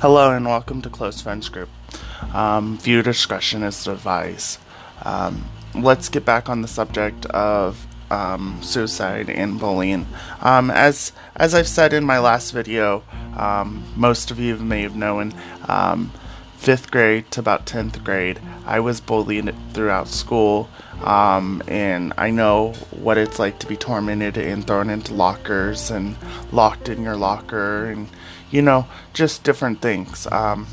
Hello and welcome to Close Friends Group. Um, view discretion is advised. Um, let's get back on the subject of um, suicide and bullying. Um, as as I've said in my last video, um, most of you may have known. Um, fifth grade to about tenth grade, I was bullied throughout school, and I know what it's like to be tormented and thrown into lockers and locked in your locker and you know, just different things. Um,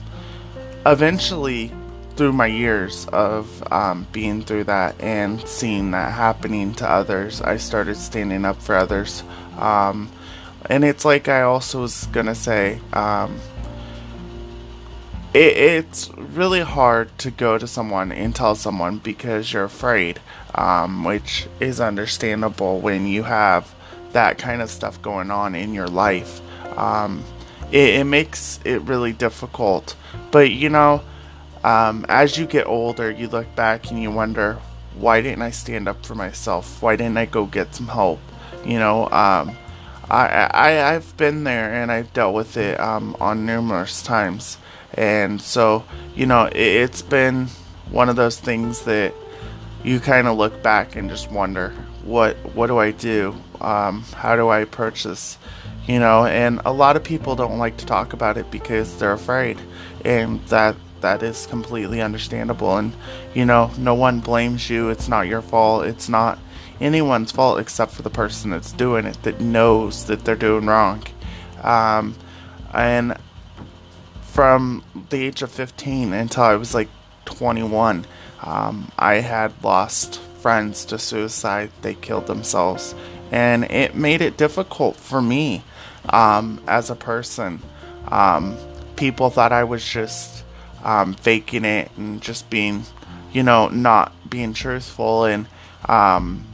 eventually, through my years of um, being through that and seeing that happening to others, I started standing up for others. Um, and it's like I also was gonna say, um, it, it's really hard to go to someone and tell someone because you're afraid, um, which is understandable when you have that kind of stuff going on in your life. Um, it, it makes it really difficult. But you know, um, as you get older, you look back and you wonder, why didn't I stand up for myself? Why didn't I go get some help? You know, um, I, I I've been there and I've dealt with it um, on numerous times, and so you know, it, it's been one of those things that you kind of look back and just wonder, what what do I do? Um, how do I approach this? you know and a lot of people don't like to talk about it because they're afraid and that that is completely understandable and you know no one blames you it's not your fault it's not anyone's fault except for the person that's doing it that knows that they're doing wrong um, and from the age of 15 until i was like 21 um, i had lost friends to suicide they killed themselves and it made it difficult for me um, as a person. Um, people thought I was just um, faking it and just being, you know, not being truthful, and um,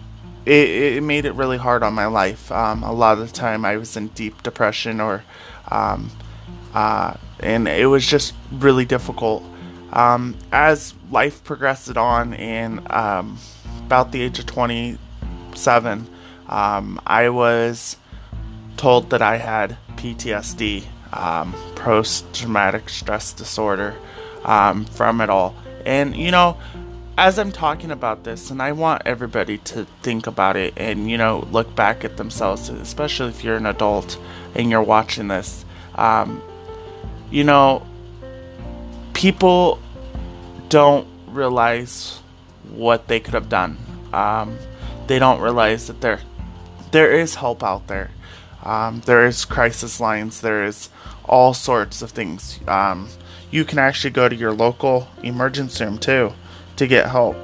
it, it, made it really hard on my life. Um, a lot of the time, I was in deep depression, or uh, and it was just really difficult. as life progressed on, and about the age of 27, I was told that I had PTSD, um, post traumatic stress disorder, um, from it all. And, you know, as I'm talking about this, and I want everybody to think about it and, you know, look back at themselves, especially if you're an adult and you're watching this, um, you know, people don't realize what they could have done. Um, they don't realize that there there is help out there. Um, there is crisis lines. There is all sorts of things. Um, you can actually go to your local emergency room too to get help.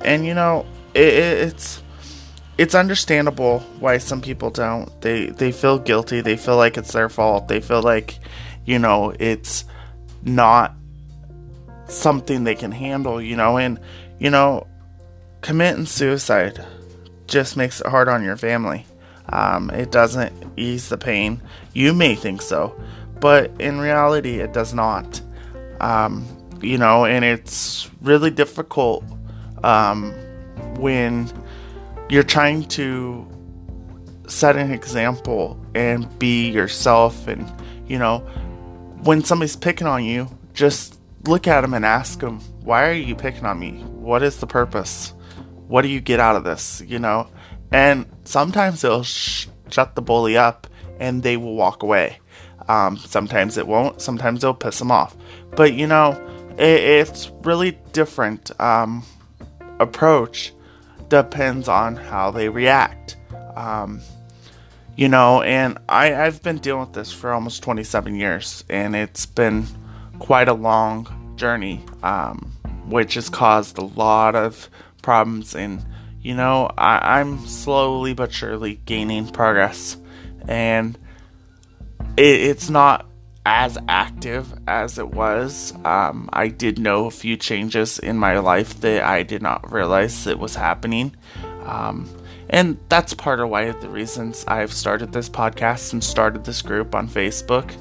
And you know, it, it's it's understandable why some people don't. They they feel guilty. They feel like it's their fault. They feel like, you know, it's not something they can handle. You know, and you know, committing suicide just makes it hard on your family. Um, it doesn't ease the pain. You may think so, but in reality, it does not. Um, you know, and it's really difficult um, when you're trying to set an example and be yourself. And, you know, when somebody's picking on you, just look at them and ask them, why are you picking on me? What is the purpose? What do you get out of this? You know, and sometimes it'll sh- shut the bully up and they will walk away. Um, sometimes it won't. Sometimes it'll piss them off. But you know, it, it's really different um, approach. Depends on how they react. Um, you know, and I, I've been dealing with this for almost 27 years, and it's been quite a long journey, um, which has caused a lot of problems and you know, I, am slowly but surely gaining progress, and it, it's not as active as it was. Um, I did know a few changes in my life that I did not realize that was happening. Um, and that's part of why the reasons I've started this podcast and started this group on Facebook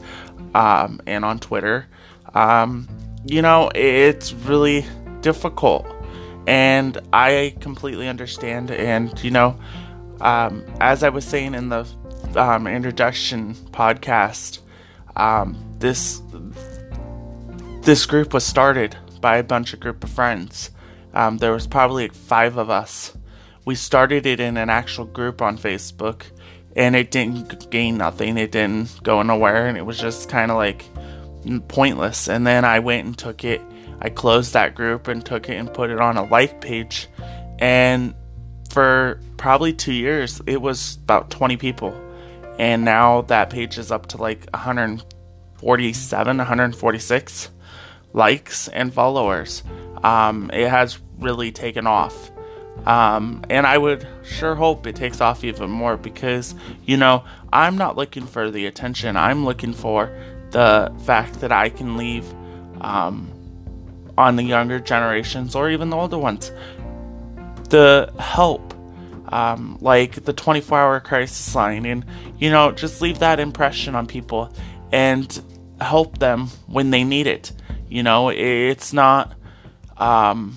um, and on Twitter. Um, you know, it's really difficult and I completely understand. And you know, um, as I was saying in the um, introduction podcast, um, this this group was started by a bunch of group of friends. Um, there was probably five of us. We started it in an actual group on Facebook, and it didn't gain nothing. It didn't go nowhere, and it was just kind of like pointless. And then I went and took it. I closed that group and took it and put it on a like page, and for probably two years, it was about 20 people. And now that page is up to like 147, 146 likes and followers. Um, it has really taken off. Um, and I would sure hope it takes off even more because, you know, I'm not looking for the attention. I'm looking for the fact that I can leave um, on the younger generations or even the older ones the help, um, like the 24 hour crisis line, and you know, just leave that impression on people and help them when they need it. You know, it's not um,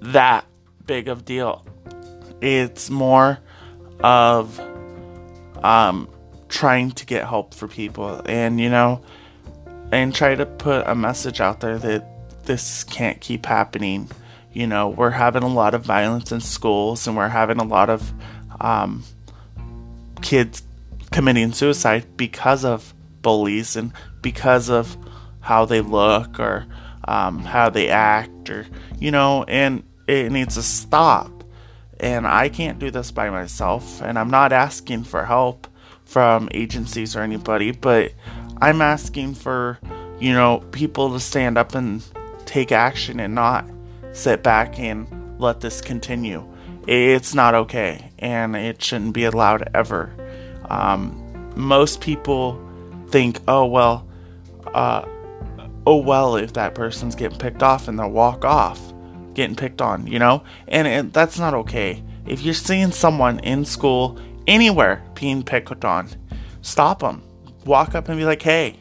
that big of deal. It's more of um, trying to get help for people, and you know, and try to put a message out there that this can't keep happening you know, we're having a lot of violence in schools and we're having a lot of um, kids committing suicide because of bullies and because of how they look or um, how they act or, you know, and it needs to stop. And I can't do this by myself. And I'm not asking for help from agencies or anybody, but I'm asking for, you know, people to stand up and take action and not sit back and let this continue. It's not okay, and it shouldn't be allowed ever. Um, most people think, oh, well, uh, oh, well, if that person's getting picked off and they'll walk off getting picked on, you know? And, that's not okay. If you're seeing someone in school, anywhere, being picked on, stop them. Walk up and be like, hey,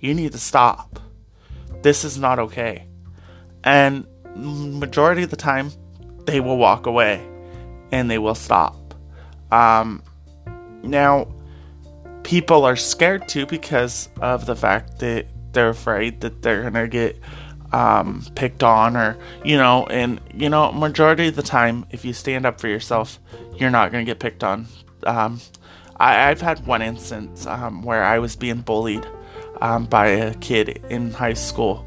you need to stop. This is not okay. And majority of the time, they will walk away and they will stop. Um, now, people are scared too because of the fact that they're afraid that they're gonna get um, picked on or you know and you know majority of the time if you stand up for yourself you're not gonna get picked on. Um, I, have had one instance um, where i was being bullied um, by a kid in high school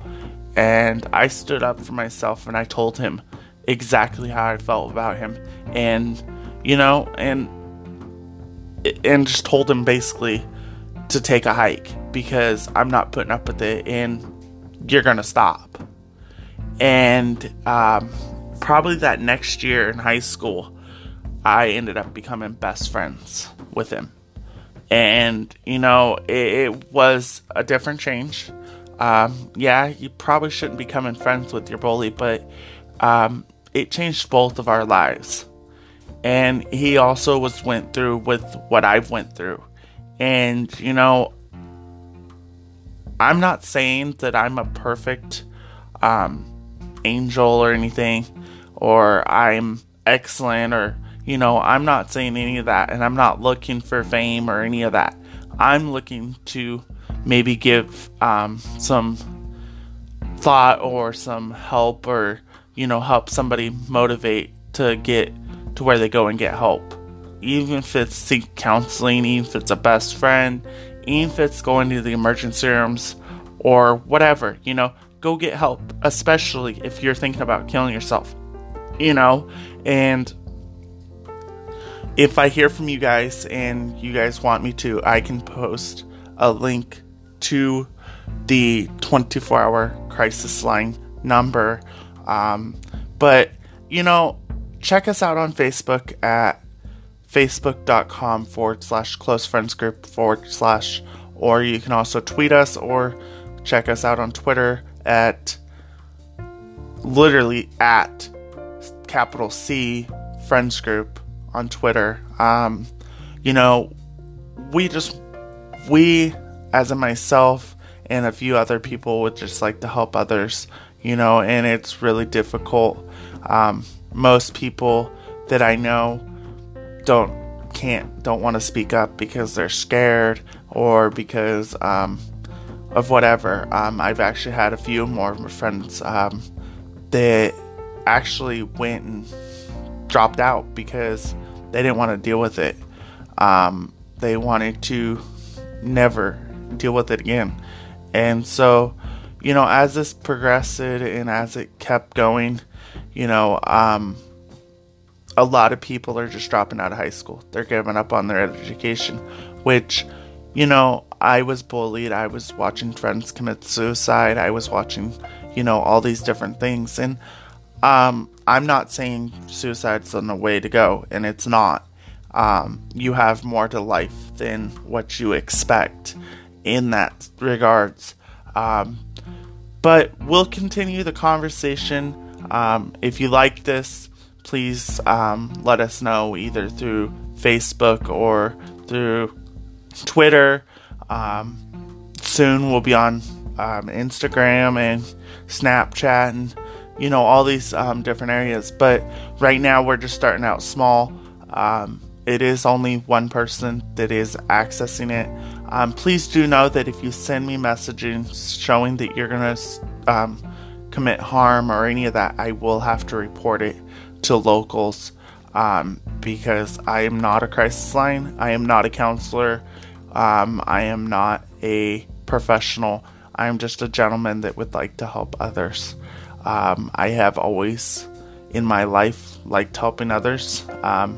and I stood up for myself and I told him exactly how I felt about him and you know and and just told him basically to take a hike because I'm not putting up with it and you're gonna stop and um, probably that next year in high school I ended up becoming best friends with him and you know it, it was a different change um, yeah, you probably shouldn't be becoming friends with your bully, but um, it changed both of our lives. And he also was went through with what I've went through. And you know, I'm not saying that I'm a perfect um, angel or anything, or I'm excellent, or you know, I'm not saying any of that, and I'm not looking for fame or any of that. I'm looking to maybe give um, some thought or some help or you know help somebody motivate to get to where they go and get help even if it's seek counseling even if it's a best friend even if it's going to the emergency rooms or whatever you know go get help especially if you're thinking about killing yourself you know and if i hear from you guys and you guys want me to i can post a link to the 24 hour crisis line number. Um, but, you know, check us out on Facebook at facebook.com forward slash close friends group forward slash, or you can also tweet us or check us out on Twitter at literally at capital C friends group on Twitter. Um, you know, we just, we as in myself and a few other people would just like to help others, you know, and it's really difficult. Um, most people that I know don't can't don't want to speak up because they're scared or because um, of whatever. Um, I've actually had a few more of my friends um, that actually went and dropped out because they didn't want to deal with it. Um, they wanted to never deal with it again. And so, you know, as this progressed and as it kept going, you know, um, a lot of people are just dropping out of high school. They're giving up on their education, which, you know, I was bullied. I was watching friends commit suicide. I was watching, you know, all these different things. And um, I'm not saying suicide's the way to go, and it's not. Um, you have more to life than what you expect in that regards. Um, but we'll continue the conversation. Um, if you like this, please um, let us know either through Facebook or through Twitter. Um, soon we'll be on um, Instagram and Snapchat and you know all these um, different areas. But right now we're just starting out small. Um, it is only one person that is accessing it. Um, please do know that if you send me messaging showing that you're gonna commit harm or any of that, I will have to report it to locals um, because I am not a crisis line. I am not a counselor. Um, I am not a professional. I am just a gentleman that would like to help others. Um, I have always in my life liked helping others, um,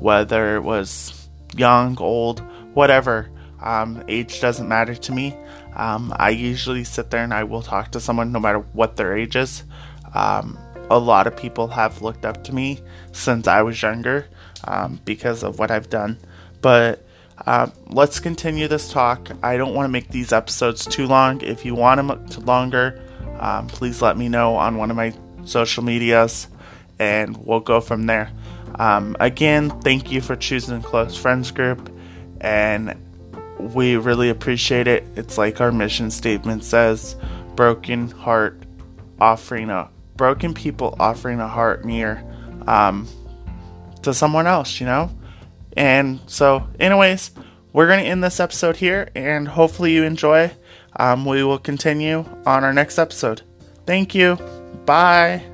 whether it was young, old, whatever. Um, age doesn't matter to me. Um, I usually sit there and I will talk to someone no matter what their age is. Um, a lot of people have looked up to me since I was younger um, because of what I've done. But uh, let's continue this talk. I don't want to make these episodes too long. If you want them to longer, um, please let me know on one of my social medias and we'll go from there. Um, again, thank you for choosing Close Friends Group and we really appreciate it. It's like our mission statement says broken heart offering a broken people offering a heart ear um, to someone else, you know? And so, anyways, we're going to end this episode here, and hopefully, you enjoy. Um, we will continue on our next episode. Thank you. Bye.